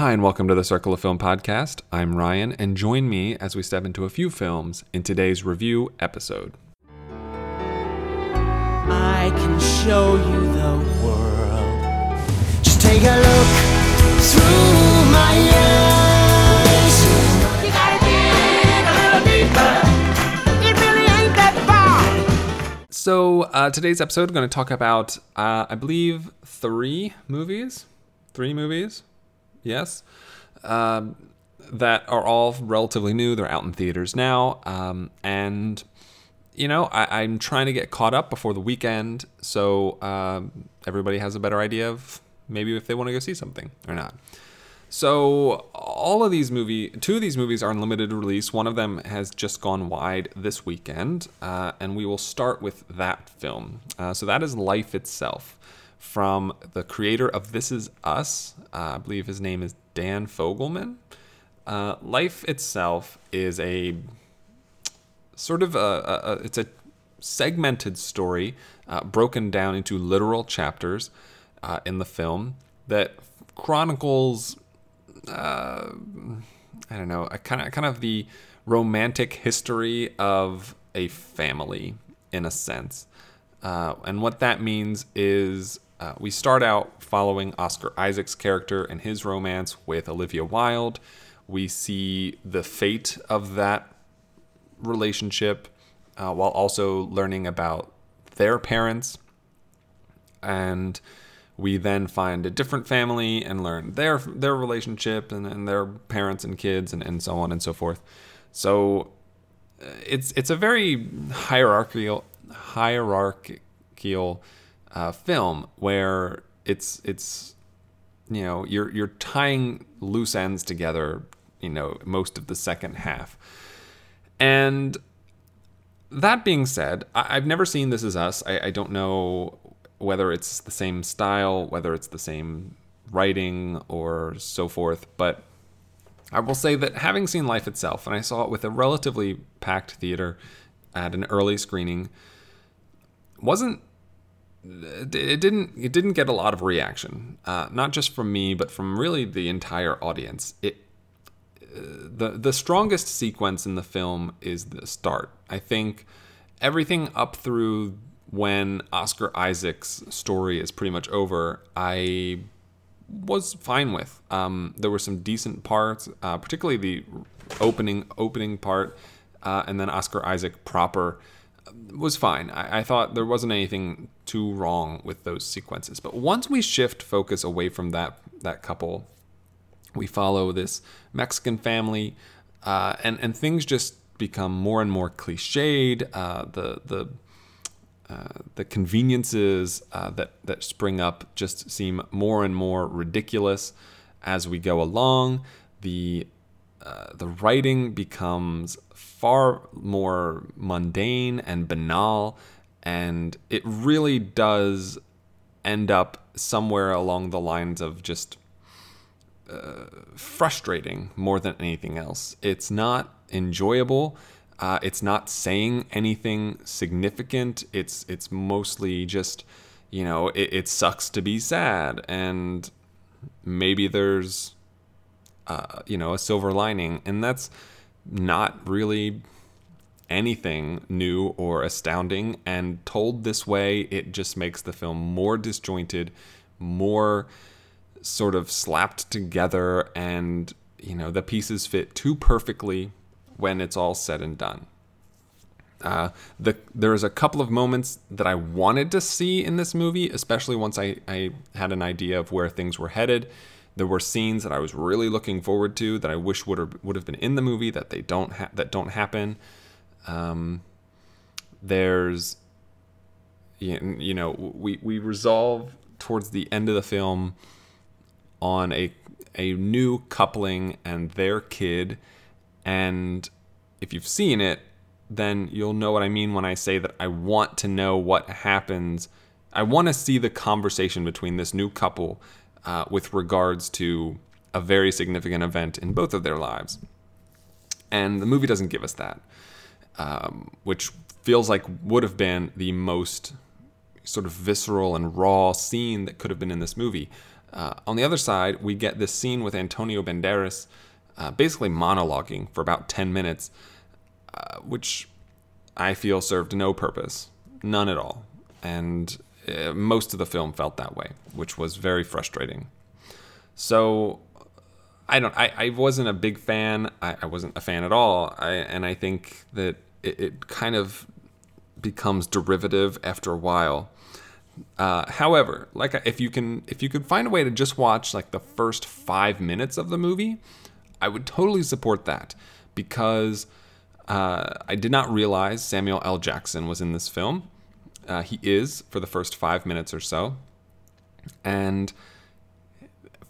Hi, and welcome to the Circle of Film podcast. I'm Ryan, and join me as we step into a few films in today's review episode. I can show you the world. Just take a look through my eyes. You gotta dig a little deeper. It really ain't that far. So, uh, today's episode, we're going to talk about, uh, I believe, three movies. Three movies, yes, um, that are all relatively new. They're out in theaters now, um, and you know, I, I'm trying to get caught up before the weekend, so um, everybody has a better idea of maybe if they want to go see something or not. So all of these movie, two of these movies are in limited release. One of them has just gone wide this weekend, uh, and we will start with that film. Uh, so that is Life Itself, from the creator of This Is Us. Uh, I believe his name is Dan Fogelman. Uh, Life Itself is a sort of a, a, it's a segmented story uh, broken down into literal chapters uh, in the film that chronicles uh, I don't know, a kind of kind of the romantic history of a family in a sense. Uh, and what that means is uh, we start out following Oscar Isaac's character and his romance with Olivia Wilde. We see the fate of that relationship uh, while also learning about their parents. And we then find a different family and learn their their relationship and, and their parents and kids and, and so on and so forth. So uh, it's it's a very hierarchical hierarchical uh, film where it's it's you know you're you're tying loose ends together you know most of the second half and that being said, I- have never seen This Is Us. I-, I don't know whether it's the same style, whether it's the same writing, or so forth. But I will say that having seen Life itself, and I saw it with a relatively packed theater at an early screening, wasn't it didn't it didn't get a lot of reaction, uh, not just from me, but from really the entire audience. It the the strongest sequence in the film is the start. I think everything up through when Oscar Isaac's story is pretty much over, I was fine with. Um, there were some decent parts, uh, particularly the opening opening part, uh, and then Oscar Isaac proper was fine. I, I, thought there wasn't anything too wrong with those sequences. But once we shift focus away from that that couple we follow this Mexican family, uh, and and things just become more and more cliched. Uh, the the uh, the conveniences uh, that that spring up just seem more and more ridiculous as we go along. The uh, the writing becomes far more mundane and banal, and it really does end up somewhere along the lines of just frustrating more than anything else. It's not enjoyable. Uh, it's not saying anything significant. It's it's mostly just, you know, it, it sucks to be sad, and maybe there's, uh, you know, a silver lining, and that's not really anything new or astounding. And told this way, it just makes the film more disjointed, more sort of slapped together and you know the pieces fit too perfectly when it's all said and done uh, the there's a couple of moments that I wanted to see in this movie, especially once I, I had an idea of where things were headed. There were scenes that I was really looking forward to that I wish would have would have been in the movie that they don't ha- that don't happen. Um, there's you know we we resolve towards the end of the film on a a new coupling and their kid and if you've seen it then you'll know what I mean when I say that I want to know what happens I want to see the conversation between this new couple uh, with regards to a very significant event in both of their lives and the movie doesn't give us that um, which feels like would have been the most sort of visceral and raw scene that could have been in this movie Uh, on the other side, we get this scene with Antonio Banderas uh, basically monologuing for about 10 minutes, uh, which I feel served no purpose, none at all. And uh, most of the film felt that way, which was very frustrating. So I don't. I, I wasn't a big fan. I, I wasn't a fan at all. I, and I think that it, it kind of becomes derivative after a while. Uh, however, like if you can if you could find a way to just watch like the first five minutes of the movie, I would totally support that because uh, I did not realize Samuel L. Jackson was in this film. Uh, he is for the first five minutes or so, and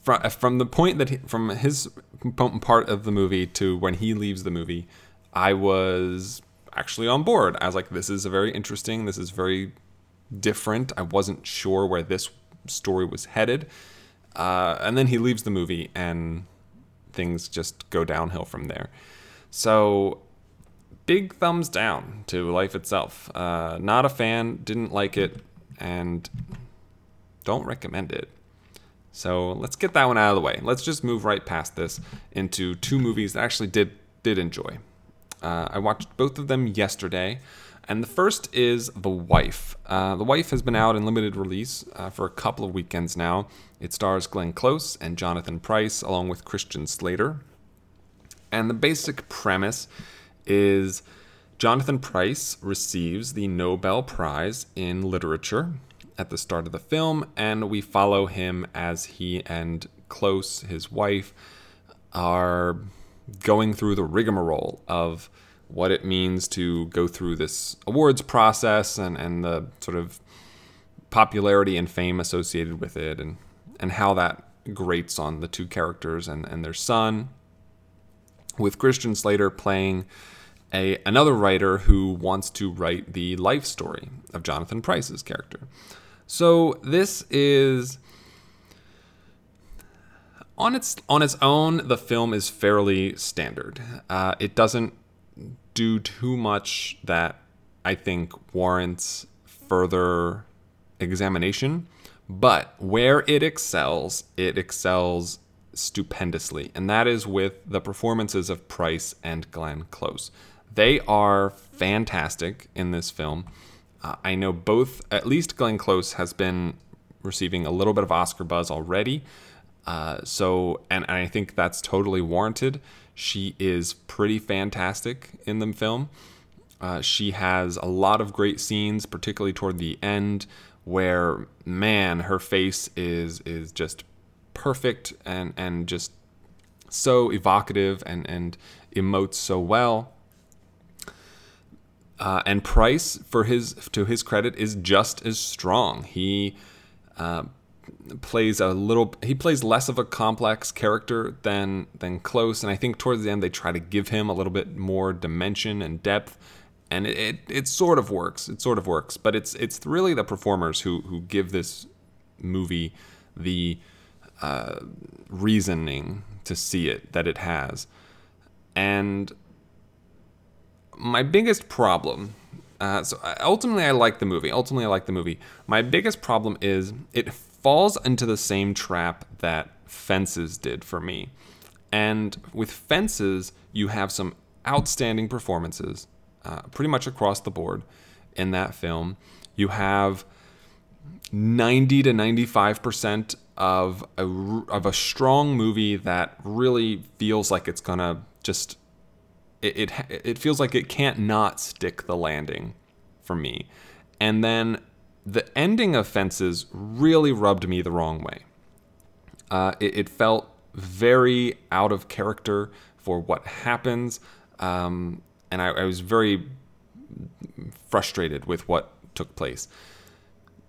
from from the point that he, from his part of the movie to when he leaves the movie, I was actually on board. I was like, this is a very interesting. This is very different. I wasn't sure where this story was headed, uh, and then he leaves the movie, and things just go downhill from there. So. Big thumbs down to life itself. Uh, not a fan, didn't like it, and don't recommend it. So let's get that one out of the way. Let's just move right past this into two movies that I actually did did enjoy. Uh, I watched both of them yesterday, and the first is The Wife. Uh, the Wife has been out in limited release uh, for a couple of weekends now. It stars Glenn Close and Jonathan Pryce, along with Christian Slater. And the basic premise is Jonathan Pryce receives the Nobel Prize in Literature at the start of the film, and we follow him as he and Close, his wife, are going through the rigmarole of what it means to go through this awards process and, and the sort of popularity and fame associated with it and, and how that grates on the two characters and, and their son. With Christian Slater playing a another writer who wants to write the life story of Jonathan Pryce's character. So this is on its on its own. The film is fairly standard. Uh, it doesn't do too much that I think warrants further examination. But where it excels, it excels stupendously, and that is with the performances of Pryce and Glenn Close. They are fantastic in this film. Uh, I know both, at least Glenn Close has been receiving a little bit of Oscar buzz already. Uh, so, and, and I think that's totally warranted. She is pretty fantastic in the film. Uh, she has a lot of great scenes, particularly toward the end, where man, her face is is just perfect and and just so evocative and and emotes so well. Uh, and Pryce, for his to his credit, is just as strong. He uh, plays a little. He plays less of a complex character than than Close, and I think towards the end they try to give him a little bit more dimension and depth, and it, it, it sort of works. It sort of works, but it's it's really the performers who who give this movie the uh, reasoning to see it that it has, and my biggest problem. Uh, so ultimately, I like the movie. Ultimately, I like the movie. My biggest problem is it falls into the same trap that Fences did for me. And with Fences, you have some outstanding performances, uh, pretty much across the board in that film. You have 90 to 95 percent of a of a strong movie that really feels like it's gonna just it, it it feels like it can't not stick the landing for me. And then the ending of Fences really rubbed me the wrong way. Uh, it, it, felt very out of character for what happens, um, and I, I was very frustrated with what took place.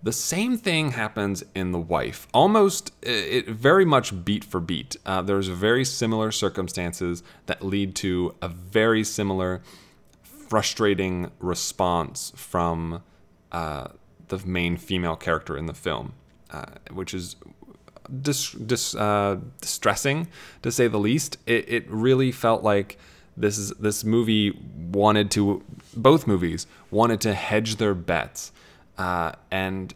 The same thing happens in The Wife, almost it very much beat for beat. Uh, there's very similar circumstances that lead to a very similar frustrating response from uh, the main female character in the film, uh, which is dis- dis- uh, distressing to say the least. It, it really felt like this is this movie wanted to both movies wanted to hedge their bets uh, and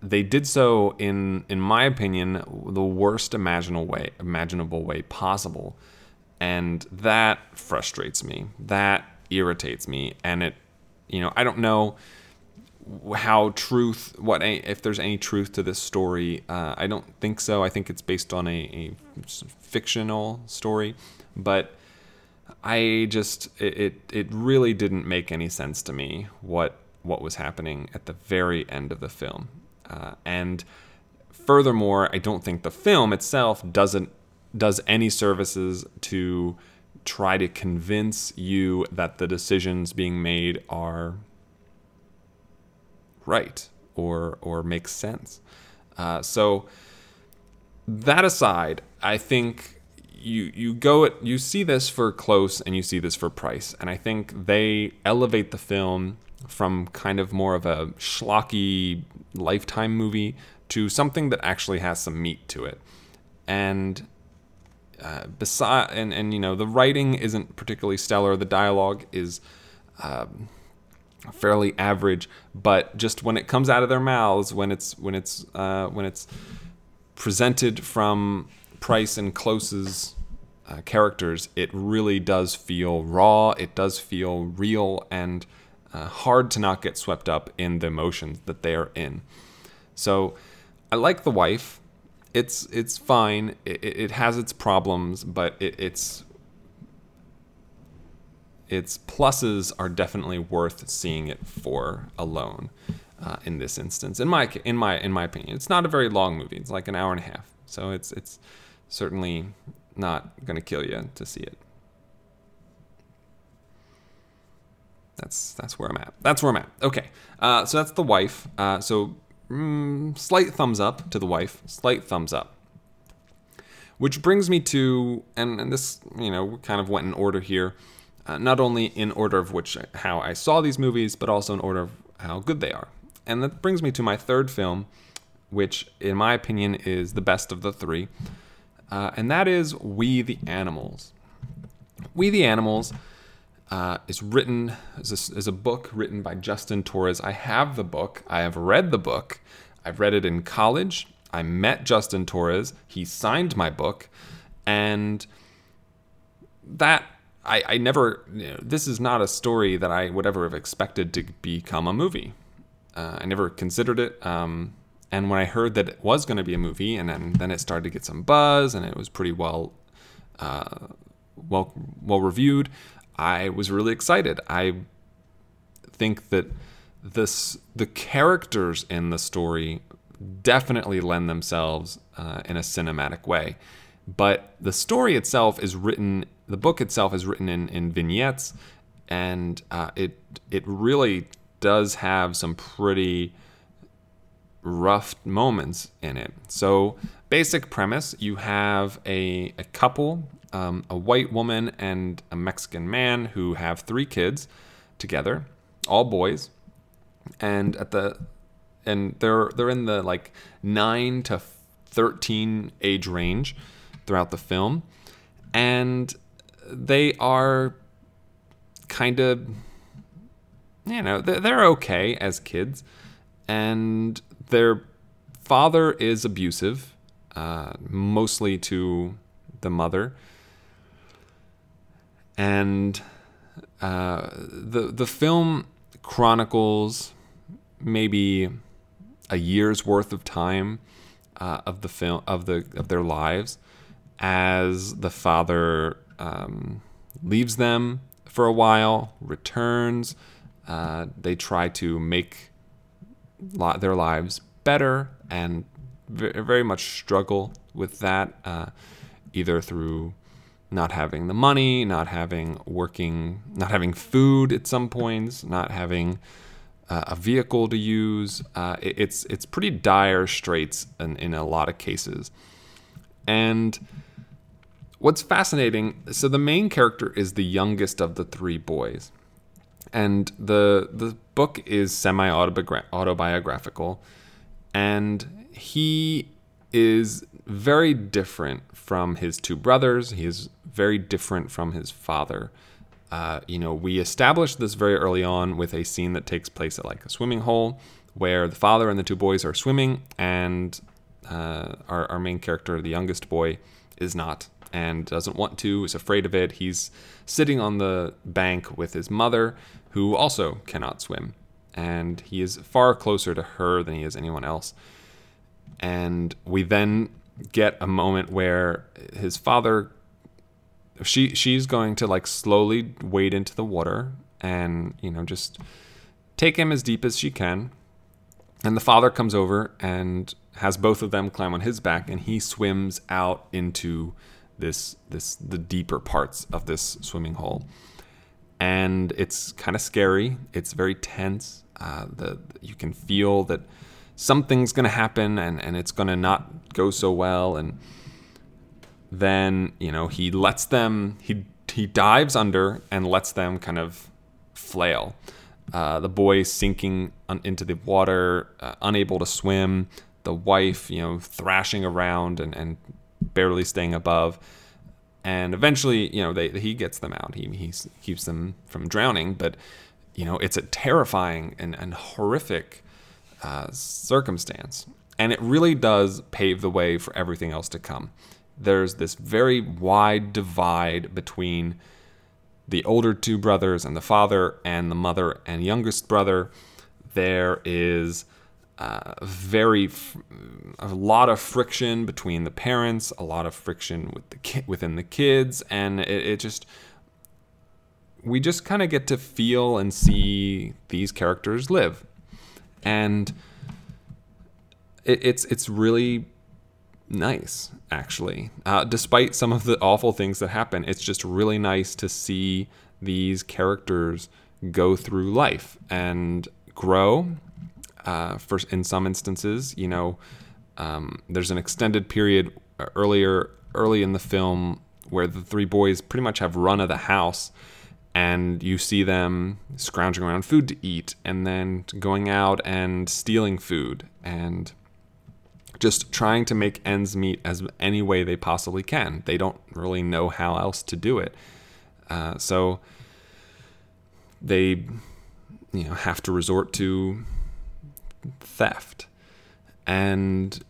they did so in, in my opinion, the worst imaginable way, imaginable way possible, and that frustrates me. That irritates me, and it, you know, I don't know how truth what if there's any truth to this story. Uh, i don't think so. I think it's based on a, a fictional story. But i just it, it, it really didn't make any sense to me what what was happening at the very end of the film uh, and furthermore i don't think the film itself doesn't does any services to try to convince you that the decisions being made are right or or makes sense. Uh, so that aside, I think you you go at you see this for close and you see this for Pryce, and I think they elevate the film from kind of more of a schlocky lifetime movie to something that actually has some meat to it, and. Uh, beside and, and you know the writing isn't particularly stellar. The dialogue is um, fairly average, but just when it comes out of their mouths, when it's when it's uh, when it's presented from Pryce and Close's uh, characters, it really does feel raw. It does feel real and uh, hard to not get swept up in the emotions that they are in. So, I like the wife. It's it's fine. It, it has its problems, but it, it's its pluses are definitely worth seeing it for alone. Uh, in this instance, in my in my in my opinion, it's not a very long movie. It's like an hour and a half, so it's it's certainly not going to kill you to see it. That's that's where I'm at. That's where I'm at. Okay, uh, so that's the wife. Uh, so mm, slight thumbs up to the wife. Slight thumbs up. Which brings me to, and, and this you know kind of went in order here uh, not only in order of which how I saw these movies, but also in order of how good they are. And that brings me to my third film, which, in my opinion, is the best of the three, uh, and that is We the Animals. We the Animals uh, is written is a, is a book written by Justin Torres. I have the book. I have read the book. I've read it in college. I met Justin Torres. He signed my book, and that I, I never, you know, this is not a story that I would ever have expected to become a movie. Uh, I never considered it. Um, and when I heard that it was going to be a movie, and then, then it started to get some buzz, and it was pretty well, uh, well, well reviewed, I was really excited. I think that this, the characters in the story definitely lend themselves uh, in a cinematic way. But the story itself is written the book itself is written in, in vignettes, and uh, it it really does have some pretty rough moments in it. So, basic premise: you have a a couple, um, a white woman and a Mexican man who have three kids together, all boys, and at the and they're they're in the like nine to thirteen age range throughout the film, and they are kind of, you know, they're okay as kids, and their father is abusive, uh, mostly to the mother, and uh, the the film chronicles maybe a year's worth of time uh, of the film of the of their lives as the father um, leaves them for a while, returns. Uh, they try to make their lives better and very much struggle with that, uh, either through not having the money, not having working, not having food at some points, not having uh, a vehicle to use. Uh, it, it's it's pretty dire straits in, in a lot of cases, and what's fascinating so the main character is the youngest of the three boys. And the the book is semi autobiographical. And he is very different from his two brothers. He is very different from his father uh, you know we established this very early on with a scene that takes place at like a swimming hole where the father and the two boys are swimming, and uh, our, our main character, the youngest boy, is not and doesn't want to, is afraid of it. He's sitting on the bank with his mother, who also cannot swim. And he is far closer to her than he is anyone else. And we then get a moment where his father she she's going to like slowly wade into the water and you know just take him as deep as she can. And the father comes over and has both of them climb on his back and he swims out into this this the deeper parts of this swimming hole. And it's kind of scary. It's very tense. Uh, the you can feel that something's going to happen and, and it's going to not go so well. And then you know he lets them he he dives under and lets them kind of flail. Uh, the boy sinking un- into the water uh, unable to swim. The wife you know thrashing around and, and barely staying above. And eventually you know they, he gets them out. He, he keeps them from drowning. But you know it's a terrifying and, and horrific uh, circumstance. And it really does pave the way for everything else to come. There's this very wide divide between the older two brothers and the father and the mother and youngest brother. There is uh, very a lot of friction between the parents, a lot of friction with the ki- within the kids, and it, it just we just kind of get to feel and see these characters live and it, it's it's really nice actually. Uh, despite some of the awful things that happen, it's just really nice to see these characters go through life and grow. Uh, for in some instances, you know, um, there's an extended period earlier early in the film where the three boys pretty much have run of the house and you see them scrounging around food to eat and then going out and stealing food and just trying to make ends meet as any way they possibly can. They don't really know how else to do it. Uh, so they you know have to resort to theft and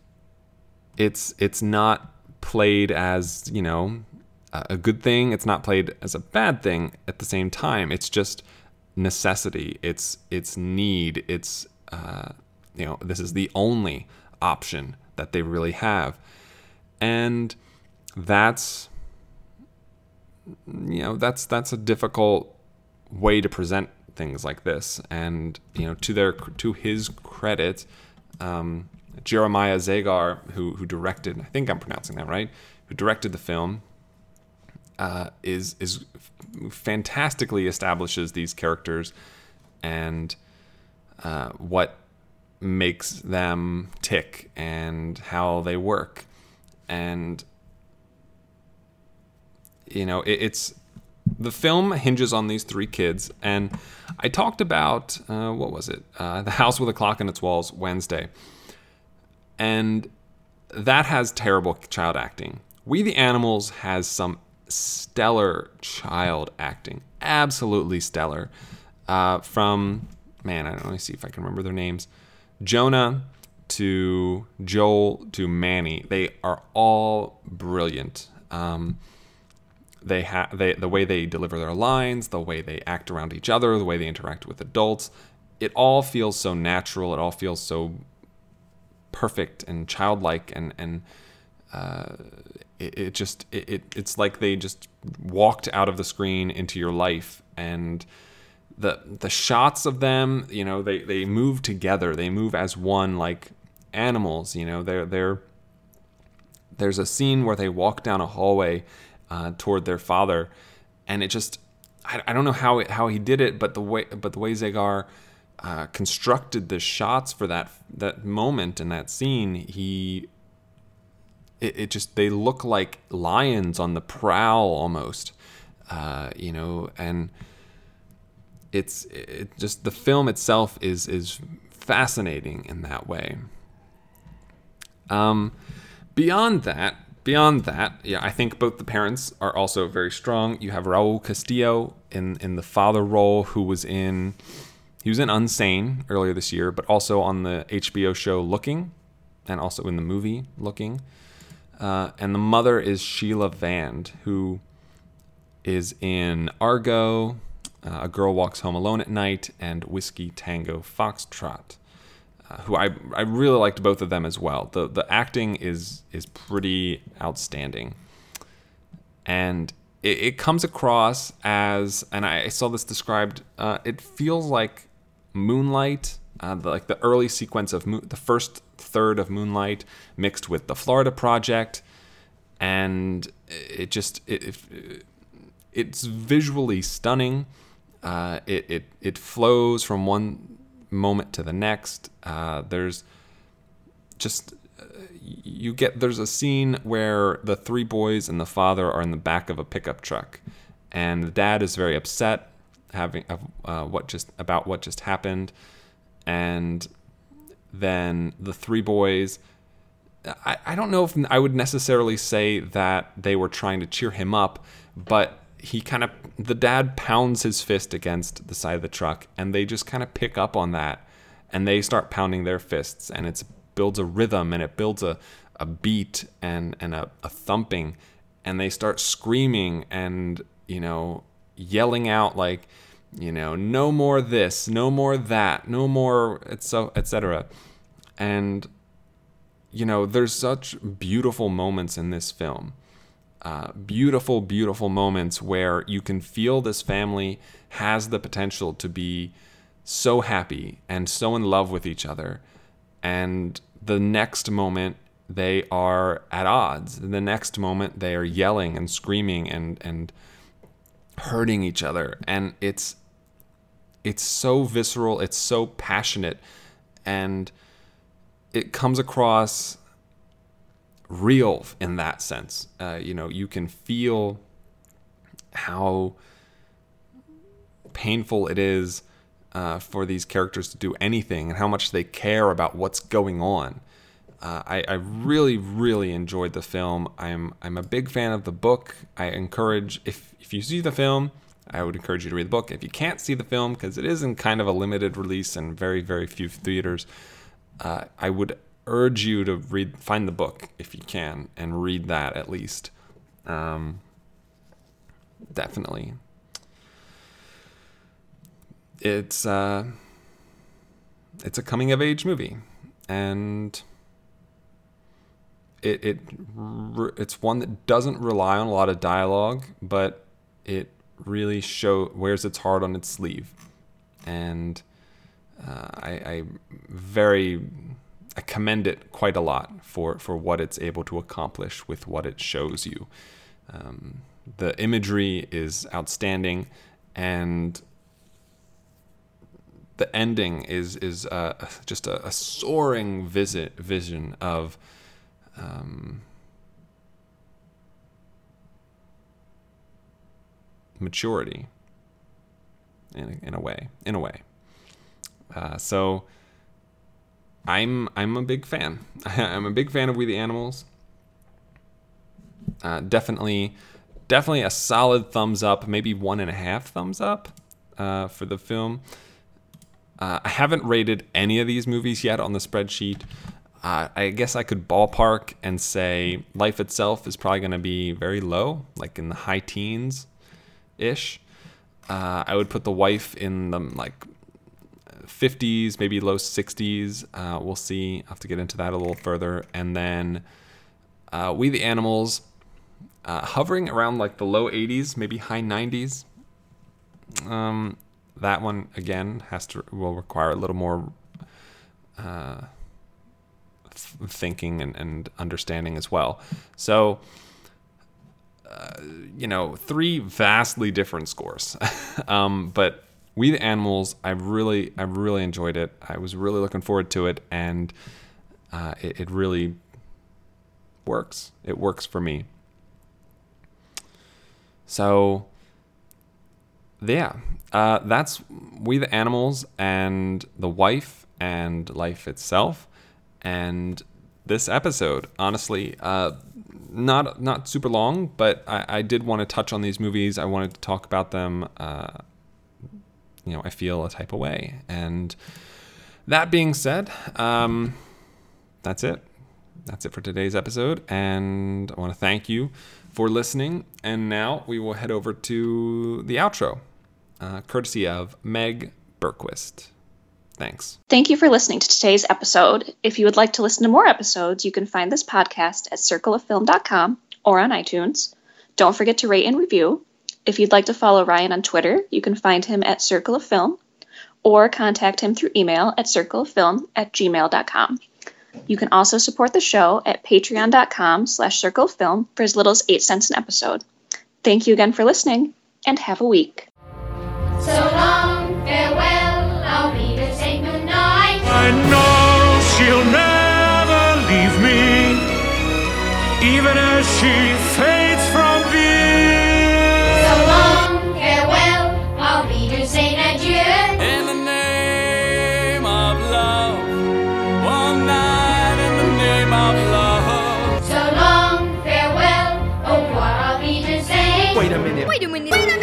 it's it's not played as you know a good thing. It's not played as a bad thing at the same time. It's just necessity. It's it's need. It's uh, you know this is the only option that they really have, and that's you know that's that's a difficult way to present things like this. And you know to their to his credit, um, Jeremiah Zagar, who who directed, I think I'm pronouncing that right, who directed the film, uh, is is fantastically establishes these characters and uh, what makes them tick and how they work and you know it, it's the film hinges on these three kids and i talked about uh, what was it uh, the house with a clock in its walls wednesday and that has terrible child acting we the animals has some stellar child acting, absolutely stellar. Uh, from man, I don't know. see if I can remember their names. Jonah to Joel to Manny, they are all brilliant. Um, they have they the way they deliver their lines, the way they act around each other, the way they interact with adults. It all feels so natural. It all feels so perfect and childlike and and uh, it, it just it, it, it's like they just walked out of the screen into your life and the the shots of them you know they they move together. They move as one like animals you know. They're they're there's a scene where they walk down a hallway uh, toward their father and it just I, I don't know how it, how he did it but the way but the way Zagar uh, constructed the shots for that that moment and that scene he it, it just they look like lions on the prowl almost, uh, you know, and it's it just the film itself is is fascinating in that way. Um, beyond that, beyond that, yeah, I think both the parents are also very strong. You have Raul Castillo in in the father role, who was in he was in Unsane earlier this year, but also on the HBO show Looking, and also in the movie Looking. Uh, and the mother is Sheila Vand, who is in Argo, uh, A Girl Walks Home Alone at Night, and Whiskey Tango Foxtrot. Uh, who I, I really liked both of them as well. The the acting is is pretty outstanding, and it, it comes across as and I saw this described. Uh, it feels like Moonlight, uh, the, like the early sequence of Mo- the first third of Moonlight mixed with the Florida Project, and it just it, it it's visually stunning. Uh, it, it it flows from one moment to the next. Uh, there's just uh, you get there's a scene where the three boys and the father are in the back of a pickup truck, and the dad is very upset having uh, what just about what just happened, and then the three boys. I, I don't know if I would necessarily say that they were trying to cheer him up, but he kind of the dad pounds his fist against the side of the truck and they just kind of pick up on that and they start pounding their fists and it builds a rhythm and it builds a, a beat and, and a, a thumping and they start screaming and you know yelling out like you know no more this no more that no more so etc and you know there's such beautiful moments in this film uh, beautiful, beautiful moments where you can feel this family has the potential to be so happy and so in love with each other. And the next moment, they are at odds. The next moment, they are yelling and screaming and, and hurting each other. And it's it's so visceral, it's so passionate, and it comes across real in that sense. Uh, you know, you can feel how painful it is uh, for these characters to do anything and how much they care about what's going on. Uh, I, I, really, really enjoyed the film. I'm I'm a big fan of the book. I encourage if if you see the film, I would encourage you to read the book. If you can't see the film because it is in kind of a limited release and very very few theaters, uh, I would urge you to read, find the book if you can, and read that at least. Um, definitely. It's uh, it's a coming of age movie, and it it it's one that doesn't rely on a lot of dialogue, but it really show wears its heart on its sleeve, and uh, I, I very I commend it quite a lot for, for what it's able to accomplish with what it shows you. Um, the imagery is outstanding, and the ending is is just a, a, soaring visit vision of um, maturity in a, in a way in a way. Uh, so I'm I'm a big fan. I'm a big fan of We the Animals. Uh, definitely, definitely a solid thumbs up, maybe one and a half thumbs up uh, for the film. Uh, I haven't rated any of these movies yet on the spreadsheet. Uh, I guess I could ballpark and say Life itself is probably going to be very low, like in the high teens ish. Uh, I would put the wife in the like 50s, maybe low 60s. Uh, we'll see. i have to get into that a little further. And then uh, We the Animals, uh, hovering around like the low 80s, maybe high 90s. Um, that one again has to will require a little more uh, thinking and, and understanding as well. So. Uh, you know, three vastly different scores, um, but we the Animals, I really, I really enjoyed it. I was really looking forward to it, and uh, it, it really works. It works for me. So, yeah, uh, that's We the Animals and The Wife and Life Itself. And this episode, honestly, uh, not not super long, but I, I did want to touch on these movies. I wanted to talk about them. Uh, you know I feel a type of way. And that being said, um, that's it. That's it for today's episode, and I want to thank you for listening. And now we will head over to the outro, uh, courtesy of Meg Berquist. Thanks. Thank you for listening to today's episode. If you would like to listen to more episodes, you can find this podcast at circleoffilm.com or on iTunes. Don't forget to rate and review. If you'd like to follow Ryan on Twitter, you can find him at Circle of Film or contact him through email at circleoffilm at gmail.com. You can also support the show at patreon.com slash circlefilm for as little as 8 cents an episode. Thank you again for listening, and have a week. So long, farewell, I'll be to say goodnight. I know she'll never leave me, even as she fades farewell,